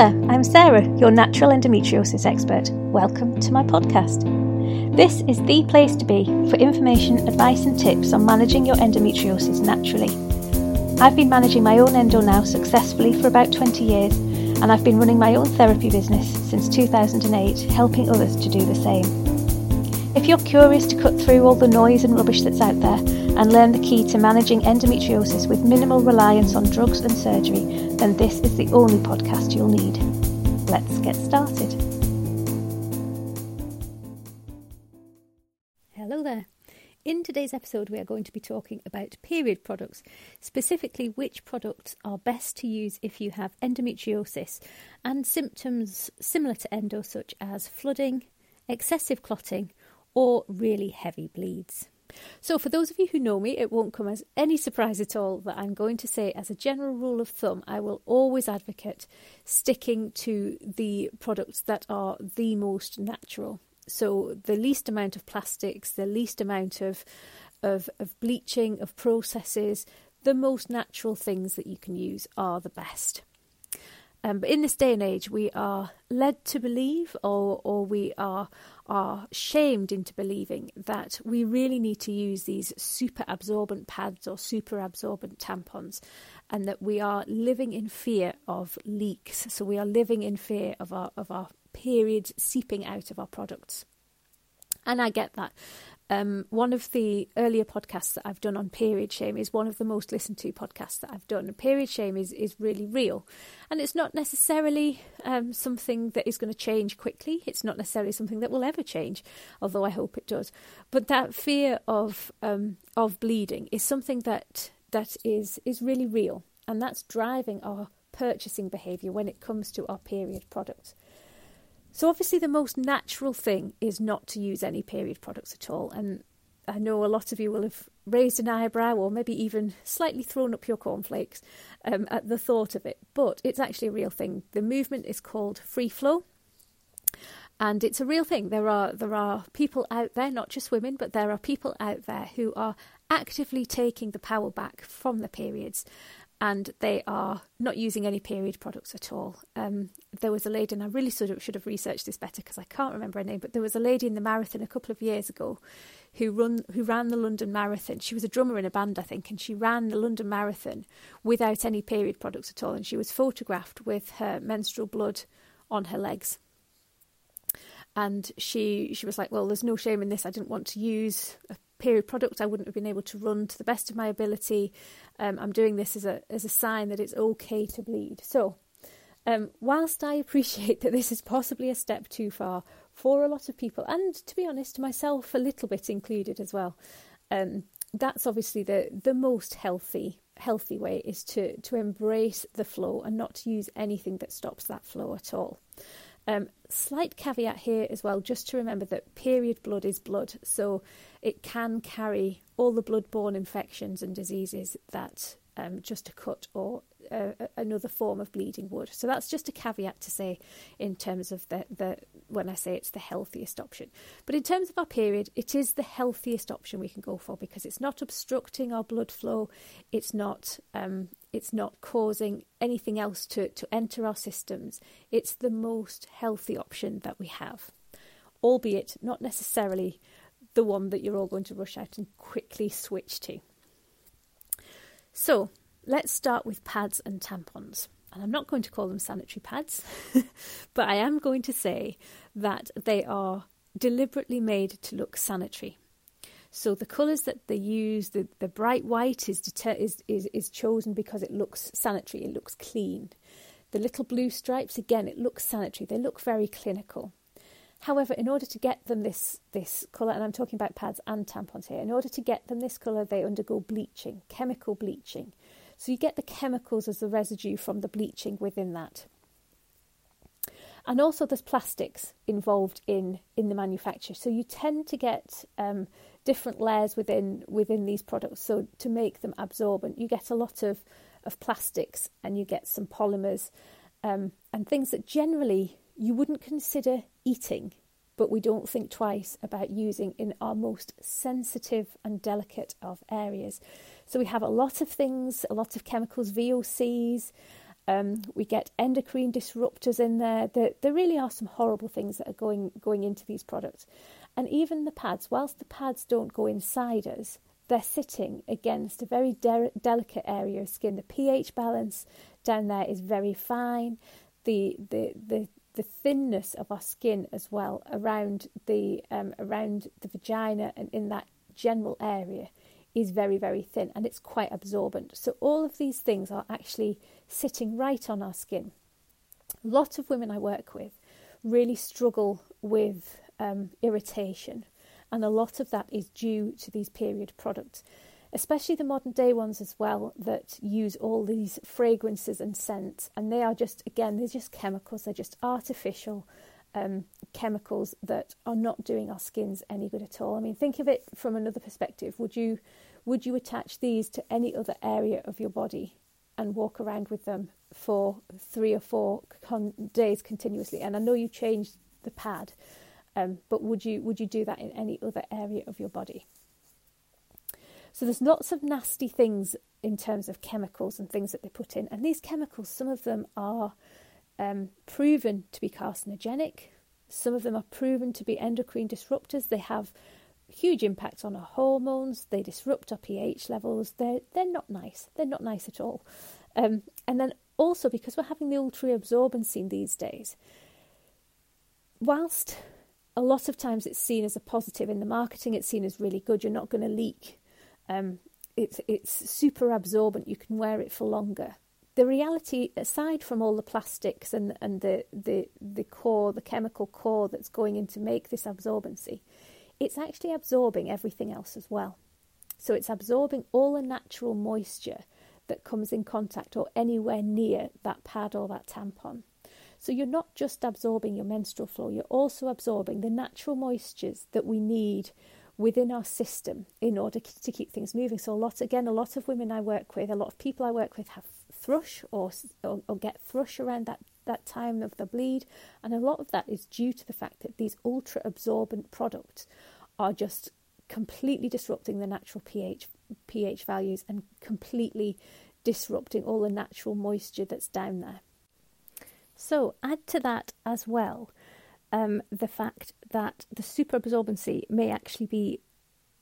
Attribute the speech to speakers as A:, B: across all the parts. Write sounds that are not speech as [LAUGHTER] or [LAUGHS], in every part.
A: there, I'm Sarah, your natural endometriosis expert. Welcome to my podcast. This is the place to be for information, advice, and tips on managing your endometriosis naturally. I've been managing my own endo now successfully for about 20 years, and I've been running my own therapy business since 2008, helping others to do the same. If you're curious to cut through all the noise and rubbish that's out there and learn the key to managing endometriosis with minimal reliance on drugs and surgery, then this is the only podcast you'll need. Let's get started. Hello there. In today's episode, we are going to be talking about period products, specifically which products are best to use if you have endometriosis and symptoms similar to endo, such as flooding, excessive clotting, or really heavy bleeds. So, for those of you who know me, it won't come as any surprise at all that I'm going to say, as a general rule of thumb, I will always advocate sticking to the products that are the most natural. So, the least amount of plastics, the least amount of, of, of bleaching, of processes, the most natural things that you can use are the best. Um, but in this day and age, we are led to believe, or or we are are shamed into believing that we really need to use these super absorbent pads or super absorbent tampons, and that we are living in fear of leaks. So we are living in fear of our of our periods seeping out of our products. And I get that. Um, one of the earlier podcasts that I've done on period shame is one of the most listened to podcasts that I've done. Period shame is, is really real. And it's not necessarily um, something that is going to change quickly. It's not necessarily something that will ever change, although I hope it does. But that fear of um, of bleeding is something that that is is really real. And that's driving our purchasing behaviour when it comes to our period products. So, obviously, the most natural thing is not to use any period products at all. And I know a lot of you will have raised an eyebrow or maybe even slightly thrown up your cornflakes um, at the thought of it, but it's actually a real thing. The movement is called free flow. And it's a real thing. There are there are people out there, not just women, but there are people out there who are actively taking the power back from the periods and they are not using any period products at all. Um, there was a lady, and I really sort of should have researched this better because I can't remember her name, but there was a lady in the marathon a couple of years ago who run who ran the London Marathon. She was a drummer in a band, I think, and she ran the London Marathon without any period products at all, and she was photographed with her menstrual blood on her legs. And she she was like, "Well, there's no shame in this. I didn't want to use a period product I wouldn't have been able to run to the best of my ability. Um, I'm doing this as a as a sign that it's okay to bleed. So, um, whilst I appreciate that this is possibly a step too far for a lot of people, and to be honest, myself a little bit included as well, um, that's obviously the the most healthy healthy way is to to embrace the flow and not to use anything that stops that flow at all. Um, slight caveat here as well, just to remember that period blood is blood, so it can carry all the blood-borne infections and diseases that um, just a cut or uh, another form of bleeding would. So that's just a caveat to say in terms of the, the when I say it's the healthiest option. But in terms of our period, it is the healthiest option we can go for because it's not obstructing our blood flow, it's not um, it's not causing anything else to, to enter our systems. It's the most healthy option that we have, albeit not necessarily the one that you're all going to rush out and quickly switch to. So let's start with pads and tampons. And I'm not going to call them sanitary pads, [LAUGHS] but I am going to say that they are deliberately made to look sanitary. So the colours that they use, the, the bright white is, deter- is, is, is chosen because it looks sanitary, it looks clean. The little blue stripes, again, it looks sanitary, they look very clinical. However, in order to get them this, this colour, and I'm talking about pads and tampons here, in order to get them this colour, they undergo bleaching, chemical bleaching. So you get the chemicals as the residue from the bleaching within that. And also, there's plastics involved in, in the manufacture. So you tend to get um, different layers within within these products. So to make them absorbent, you get a lot of of plastics and you get some polymers um, and things that generally you wouldn't consider eating, but we don't think twice about using in our most sensitive and delicate of areas. So we have a lot of things, a lot of chemicals, VOCs. Um, we get endocrine disruptors in there. there. There really are some horrible things that are going going into these products, and even the pads. Whilst the pads don't go inside us, they're sitting against a very de- delicate area of skin. The pH balance down there is very fine. The the the the thinness of our skin as well around the um, around the vagina and in that general area is very very thin and it's quite absorbent. So all of these things are actually sitting right on our skin. A lot of women I work with really struggle with um, irritation and a lot of that is due to these period products, especially the modern day ones as well that use all these fragrances and scents, and they are just again they're just chemicals, they're just artificial. Um, chemicals that are not doing our skins any good at all. I mean, think of it from another perspective. Would you would you attach these to any other area of your body and walk around with them for three or four con- days continuously? And I know you changed the pad, um, but would you would you do that in any other area of your body? So there's lots of nasty things in terms of chemicals and things that they put in, and these chemicals, some of them are um, proven to be carcinogenic. Some of them are proven to be endocrine disruptors. They have huge impacts on our hormones. They disrupt our pH levels. They're they're not nice. They're not nice at all. Um, and then also because we're having the ultra absorbency these days, whilst a lot of times it's seen as a positive in the marketing. It's seen as really good. You're not going to leak. Um, it's it's super absorbent. You can wear it for longer. The reality, aside from all the plastics and and the the the core, the chemical core that's going in to make this absorbency, it's actually absorbing everything else as well. So it's absorbing all the natural moisture that comes in contact or anywhere near that pad or that tampon. So you're not just absorbing your menstrual flow, you're also absorbing the natural moistures that we need within our system in order to keep things moving. So a lot, again, a lot of women I work with, a lot of people I work with have thrush or, or, or get thrush around that, that time of the bleed. And a lot of that is due to the fact that these ultra absorbent products are just completely disrupting the natural pH pH values and completely disrupting all the natural moisture that's down there. So add to that as well um, the fact that the superabsorbency may actually be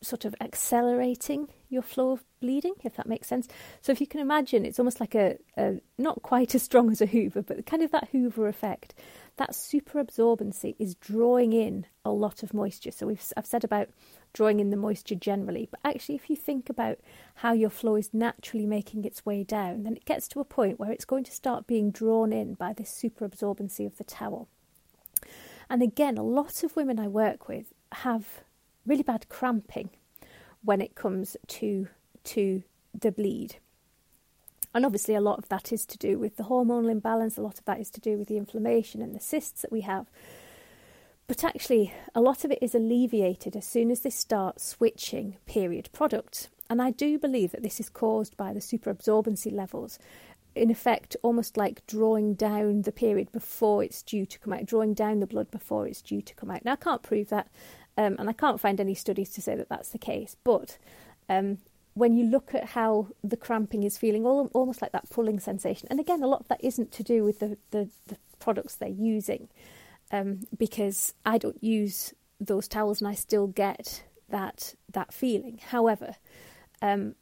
A: sort of accelerating your flow of bleeding, if that makes sense. So if you can imagine, it's almost like a, a not quite as strong as a Hoover, but kind of that Hoover effect. That superabsorbency is drawing in a lot of moisture. So we've I've said about drawing in the moisture generally. But actually, if you think about how your flow is naturally making its way down, then it gets to a point where it's going to start being drawn in by this superabsorbency of the towel. And again, a lot of women I work with have really bad cramping when it comes to to the bleed. And obviously, a lot of that is to do with the hormonal imbalance, a lot of that is to do with the inflammation and the cysts that we have. But actually, a lot of it is alleviated as soon as they start switching period products. And I do believe that this is caused by the superabsorbency levels. In effect, almost like drawing down the period before it's due to come out, drawing down the blood before it's due to come out. Now, I can't prove that, um, and I can't find any studies to say that that's the case. But um, when you look at how the cramping is feeling, almost like that pulling sensation, and again, a lot of that isn't to do with the, the, the products they're using um, because I don't use those towels and I still get that that feeling. However, um,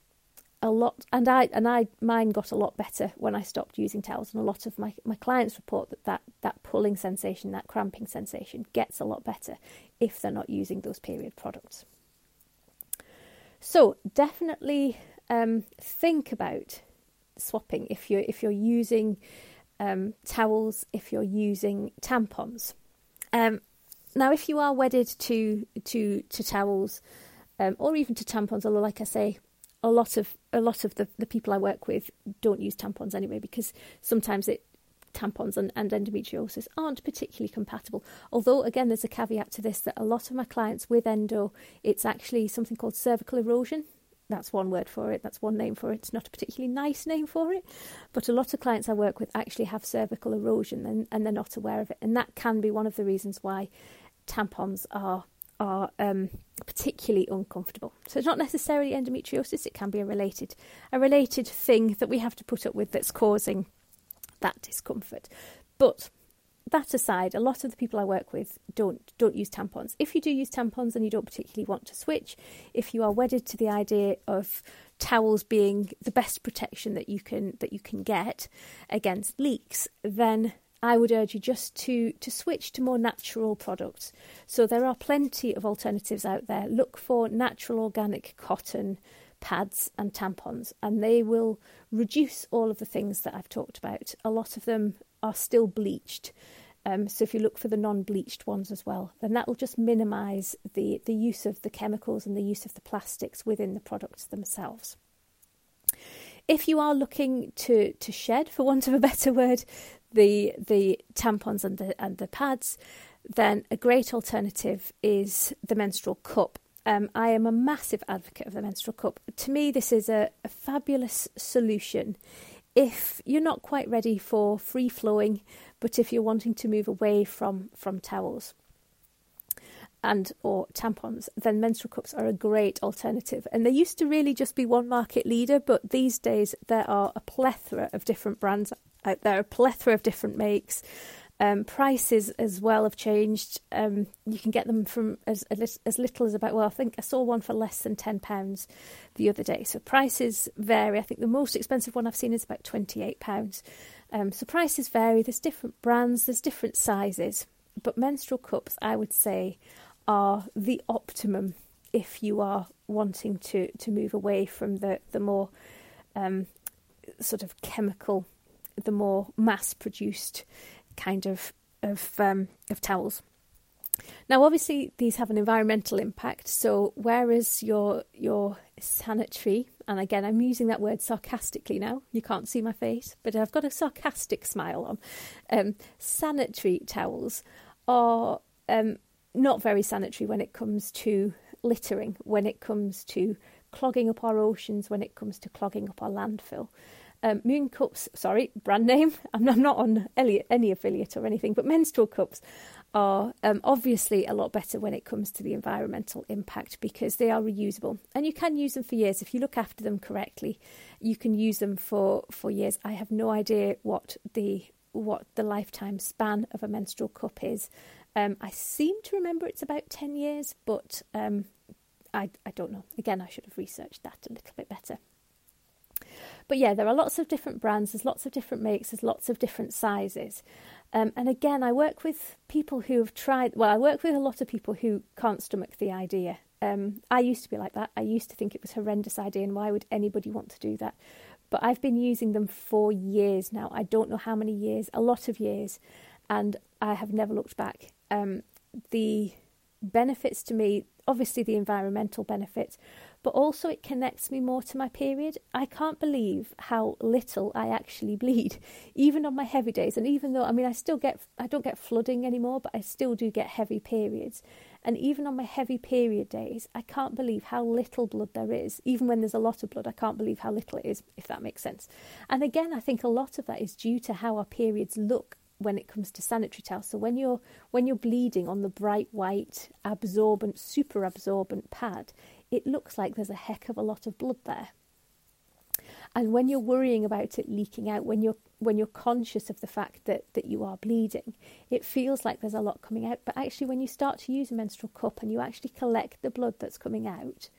A: a lot and I and I mine got a lot better when I stopped using towels, and a lot of my my clients report that that that pulling sensation, that cramping sensation, gets a lot better if they're not using those period products. So definitely um, think about swapping if you're if you're using um, towels if you're using tampons. Um, now, if you are wedded to to to towels um, or even to tampons, although, like I say, a lot of a lot of the, the people I work with don't use tampons anyway because sometimes it tampons and, and endometriosis aren't particularly compatible. Although, again, there's a caveat to this that a lot of my clients with endo, it's actually something called cervical erosion that's one word for it, that's one name for it. It's not a particularly nice name for it, but a lot of clients I work with actually have cervical erosion and, and they're not aware of it. And that can be one of the reasons why tampons are are um, particularly uncomfortable. So it's not necessarily endometriosis; it can be a related a related thing that we have to put up with that's causing that discomfort. But that aside, a lot of the people I work with don't don't use tampons. If you do use tampons and you don't particularly want to switch, if you are wedded to the idea of towels being the best protection that you can that you can get against leaks, then I would urge you just to to switch to more natural products. So there are plenty of alternatives out there. Look for natural organic cotton pads and tampons, and they will reduce all of the things that I've talked about. A lot of them are still bleached. Um, so if you look for the non-bleached ones as well, then that will just minimise the, the use of the chemicals and the use of the plastics within the products themselves. If you are looking to, to shed, for want of a better word, the the tampons and the and the pads, then a great alternative is the menstrual cup. Um, I am a massive advocate of the menstrual cup. To me, this is a, a fabulous solution if you're not quite ready for free flowing, but if you're wanting to move away from, from towels and or tampons, then menstrual cups are a great alternative. And they used to really just be one market leader, but these days there are a plethora of different brands out there, a plethora of different makes. Um, prices as well have changed. Um, you can get them from as as little as about well, I think I saw one for less than ten pounds the other day. So prices vary. I think the most expensive one I've seen is about twenty eight pounds. Um, so prices vary. There's different brands. There's different sizes. But menstrual cups, I would say, are the optimum if you are wanting to to move away from the the more um, sort of chemical, the more mass produced kind of of um, of towels. Now, obviously, these have an environmental impact. So, whereas your your sanitary, and again, I'm using that word sarcastically now. You can't see my face, but I've got a sarcastic smile on. Um, sanitary towels are um, not very sanitary when it comes to littering, when it comes to clogging up our oceans, when it comes to clogging up our landfill. Um, Mooncups, sorry, brand name. [LAUGHS] I'm, I'm not on any, any, affiliate or anything, but menstrual cups are um, obviously a lot better when it comes to the environmental impact because they are reusable and you can use them for years if you look after them correctly. You can use them for, for years. I have no idea what the what the lifetime span of a menstrual cup is. Um, I seem to remember it's about ten years, but um, I I don't know. Again, I should have researched that a little bit better. But yeah, there are lots of different brands, there's lots of different makes, there's lots of different sizes. Um, and again, I work with people who have tried, well, I work with a lot of people who can't stomach the idea. Um, I used to be like that. I used to think it was a horrendous idea, and why would anybody want to do that? But I've been using them for years now. I don't know how many years, a lot of years, and I have never looked back. Um, the benefits to me, obviously, the environmental benefits, but also it connects me more to my period. I can't believe how little I actually bleed, [LAUGHS] even on my heavy days. And even though, I mean, I still get, I don't get flooding anymore, but I still do get heavy periods. And even on my heavy period days, I can't believe how little blood there is. Even when there's a lot of blood, I can't believe how little it is, if that makes sense. And again, I think a lot of that is due to how our periods look when it comes to sanitary towels. So when you're when you're bleeding on the bright white absorbent super absorbent pad, it looks like there's a heck of a lot of blood there. And when you're worrying about it leaking out, when you're when you're conscious of the fact that, that you are bleeding, it feels like there's a lot coming out. But actually, when you start to use a menstrual cup and you actually collect the blood that's coming out,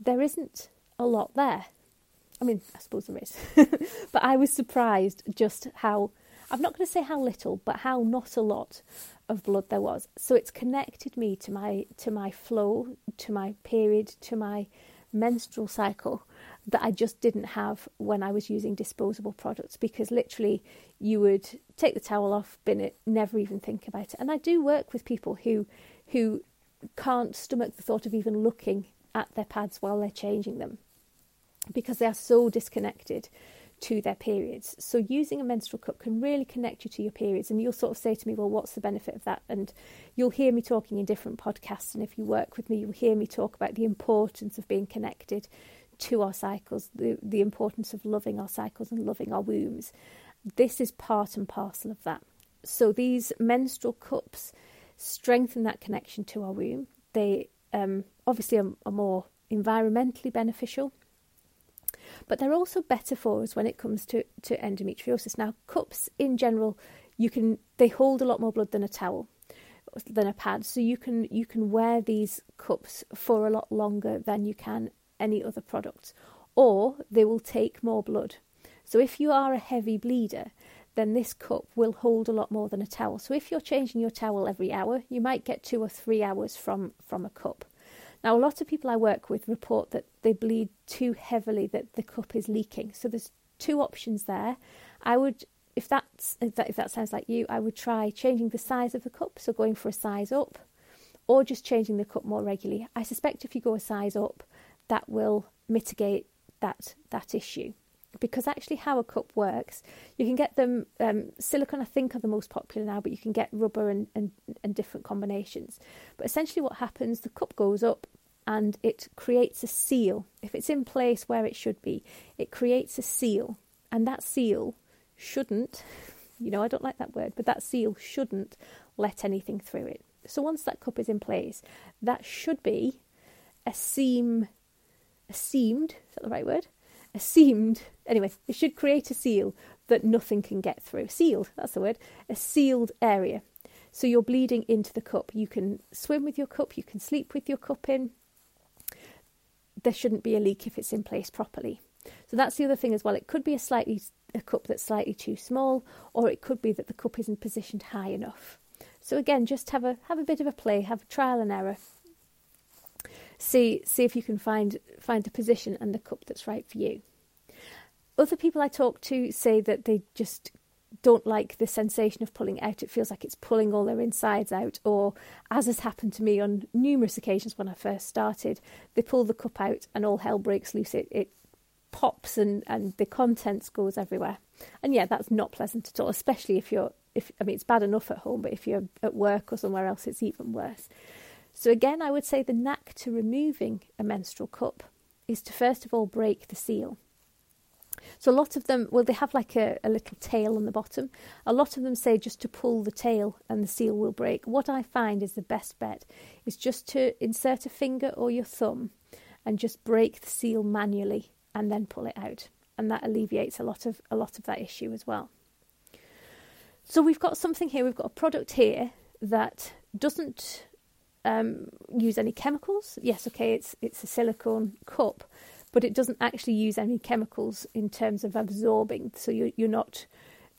A: there isn't a lot there. I mean, I suppose there is. [LAUGHS] but I was surprised just how, I'm not going to say how little, but how not a lot of blood there was. So it's connected me to my to my flow, to my period, to my menstrual cycle that I just didn't have when I was using disposable products because literally you would take the towel off, bin it, never even think about it. And I do work with people who who can't stomach the thought of even looking at their pads while they're changing them because they are so disconnected to their periods. So using a menstrual cup can really connect you to your periods. And you'll sort of say to me, well, what's the benefit of that? And you'll hear me talking in different podcasts. And if you work with me, you'll hear me talk about the importance of being connected to our cycles, the, the importance of loving our cycles and loving our wombs. This is part and parcel of that. So these menstrual cups strengthen that connection to our womb. They um, obviously are, are more environmentally beneficial but they're also better for us when it comes to, to endometriosis. Now, cups in general, you can they hold a lot more blood than a towel than a pad. So you can you can wear these cups for a lot longer than you can any other product. Or they will take more blood. So if you are a heavy bleeder then this cup will hold a lot more than a towel. So if you're changing your towel every hour you might get 2 or 3 hours from from a cup now a lot of people I work with report that they bleed too heavily that the cup is leaking so there's two options there I would if that's if that, if that sounds like you, I would try changing the size of the cup, so going for a size up, or just changing the cup more regularly. I suspect if you go a size up, that will mitigate that that issue. Because actually, how a cup works, you can get them um, silicone. I think are the most popular now, but you can get rubber and, and and different combinations. But essentially, what happens? The cup goes up, and it creates a seal. If it's in place where it should be, it creates a seal, and that seal shouldn't, you know, I don't like that word, but that seal shouldn't let anything through it. So once that cup is in place, that should be a seam, a seamed, is that the right word? Seamed, anyway, it should create a seal that nothing can get through. Sealed, that's the word. A sealed area. So you're bleeding into the cup. You can swim with your cup, you can sleep with your cup in. There shouldn't be a leak if it's in place properly. So that's the other thing as well. It could be a slightly a cup that's slightly too small, or it could be that the cup isn't positioned high enough. So again, just have a have a bit of a play, have a trial and error. See see if you can find find the position and the cup that's right for you. Other people I talk to say that they just don't like the sensation of pulling out. It feels like it's pulling all their insides out, or as has happened to me on numerous occasions when I first started, they pull the cup out and all hell breaks loose. It, it pops and, and the contents goes everywhere. And yeah, that's not pleasant at all, especially if you're if I mean it's bad enough at home, but if you're at work or somewhere else it's even worse. So again, I would say the knack to removing a menstrual cup is to first of all break the seal. So a lot of them, well, they have like a, a, little tail on the bottom. A lot of them say just to pull the tail and the seal will break. What I find is the best bet is just to insert a finger or your thumb and just break the seal manually and then pull it out. And that alleviates a lot of a lot of that issue as well. So we've got something here, we've got a product here that doesn't um, use any chemicals. Yes, okay, it's it's a silicone cup, but it doesn't actually use any chemicals in terms of absorbing. So you're you're not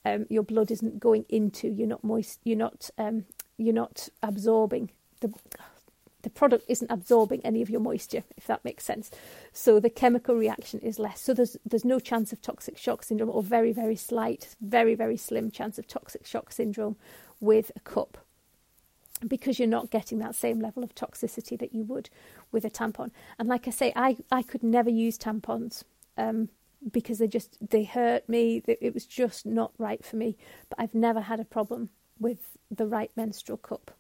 A: um, your blood isn't going into. You're not moist. You're not um, you're not absorbing the the product isn't absorbing any of your moisture, if that makes sense. So the chemical reaction is less. So there's there's no chance of toxic shock syndrome, or very very slight, very very slim chance of toxic shock syndrome with a cup, because you're not getting that same level of toxicity that you would with a tampon. And like I say, I I could never use tampons. Um, because they just they hurt me it was just not right for me but i've never had a problem with the right menstrual cup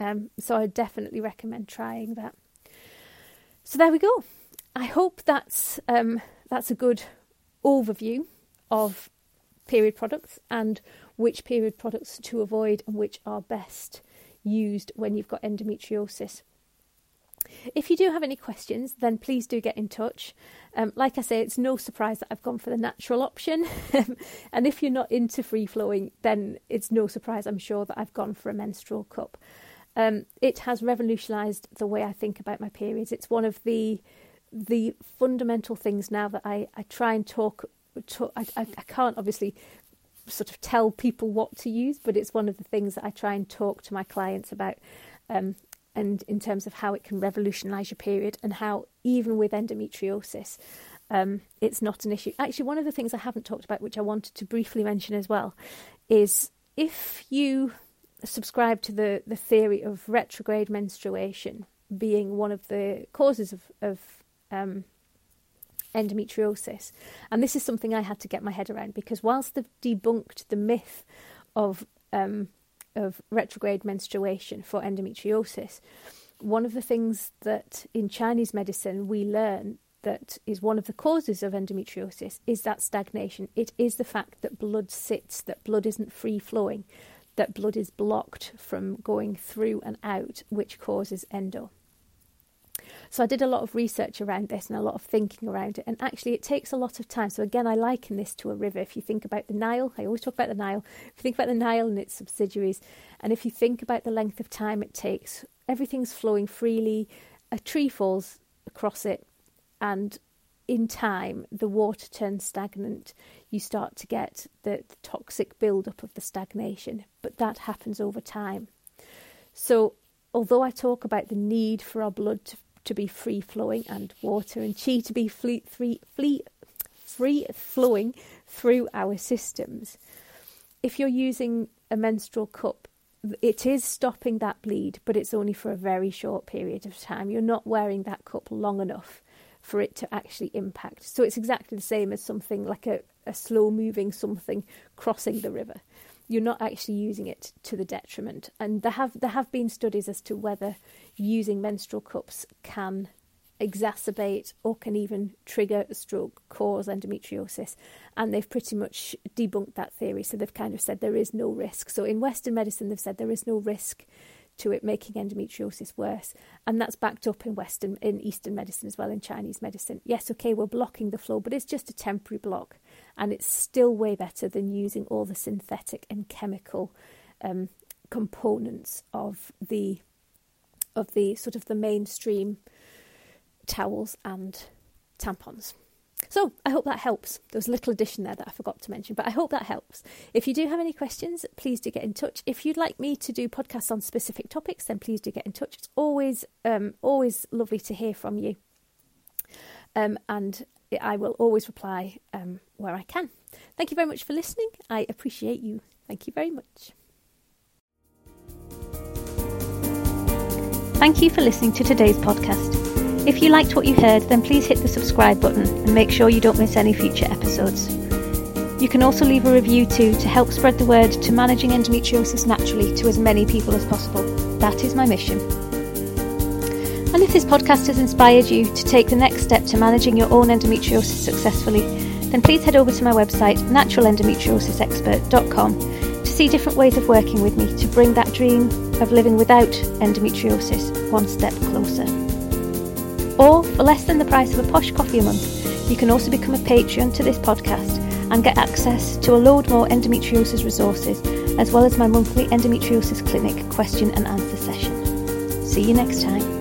A: um, so I definitely recommend trying that. So there we go. I hope that's um, that's a good overview of period products and which period products to avoid and which are best used when you've got endometriosis. If you do have any questions, then please do get in touch. Um, like I say, it's no surprise that I've gone for the natural option. [LAUGHS] and if you're not into free flowing, then it's no surprise, I'm sure, that I've gone for a menstrual cup. Um, it has revolutionised the way I think about my periods. It's one of the the fundamental things now that I, I try and talk. talk I, I, I can't obviously sort of tell people what to use, but it's one of the things that I try and talk to my clients about. Um, and in terms of how it can revolutionise your period, and how even with endometriosis, um, it's not an issue. Actually, one of the things I haven't talked about, which I wanted to briefly mention as well, is if you subscribe to the, the theory of retrograde menstruation being one of the causes of, of um, endometriosis. And this is something I had to get my head around because whilst they've debunked the myth of um, of retrograde menstruation for endometriosis, one of the things that in Chinese medicine we learn that is one of the causes of endometriosis is that stagnation. It is the fact that blood sits, that blood isn't free flowing, that blood is blocked from going through and out, which causes endo. So I did a lot of research around this and a lot of thinking around it. And actually, it takes a lot of time. So again, I liken this to a river. If you think about the Nile, I always talk about the Nile. If you think about the Nile and its subsidiaries, and if you think about the length of time it takes, everything's flowing freely. A tree falls across it, and in time, the water turns stagnant. You start to get the, the toxic buildup of the stagnation, but that happens over time. So, although I talk about the need for our blood to, to be free flowing and water and chi to be free, free, free, flowing through our systems, if you're using a menstrual cup, it is stopping that bleed, but it's only for a very short period of time. You're not wearing that cup long enough for it to actually impact. So it's exactly the same as something like a, a slow moving something crossing the river. You're not actually using it to the detriment. And there have there have been studies as to whether using menstrual cups can exacerbate or can even trigger a stroke, cause endometriosis. And they've pretty much debunked that theory. So they've kind of said there is no risk. So in Western medicine, they've said there is no risk to it making endometriosis worse. And that's backed up in Western, in Eastern medicine as well, in Chinese medicine. Yes, okay, we're blocking the flow, but it's just a temporary block. And it's still way better than using all the synthetic and chemical um, components of the of the sort of the mainstream towels and tampons. So I hope that helps. There was a little addition there that I forgot to mention, but I hope that helps. If you do have any questions, please do get in touch. If you'd like me to do podcasts on specific topics, then please do get in touch. It's always um, always lovely to hear from you, um, and I will always reply um, where I can. Thank you very much for listening. I appreciate you. Thank you very much. Thank you for listening to today's podcast. If you liked what you heard, then please hit the subscribe button and make sure you don't miss any future episodes. You can also leave a review too to help spread the word to managing endometriosis naturally to as many people as possible. That is my mission. And if this podcast has inspired you to take the next step to managing your own endometriosis successfully, then please head over to my website, naturalendometriosisexpert.com, to see different ways of working with me to bring that dream of living without endometriosis one step closer. Or, for less than the price of a posh coffee a month, you can also become a Patreon to this podcast and get access to a load more endometriosis resources, as well as my monthly endometriosis clinic question and answer session. See you next time.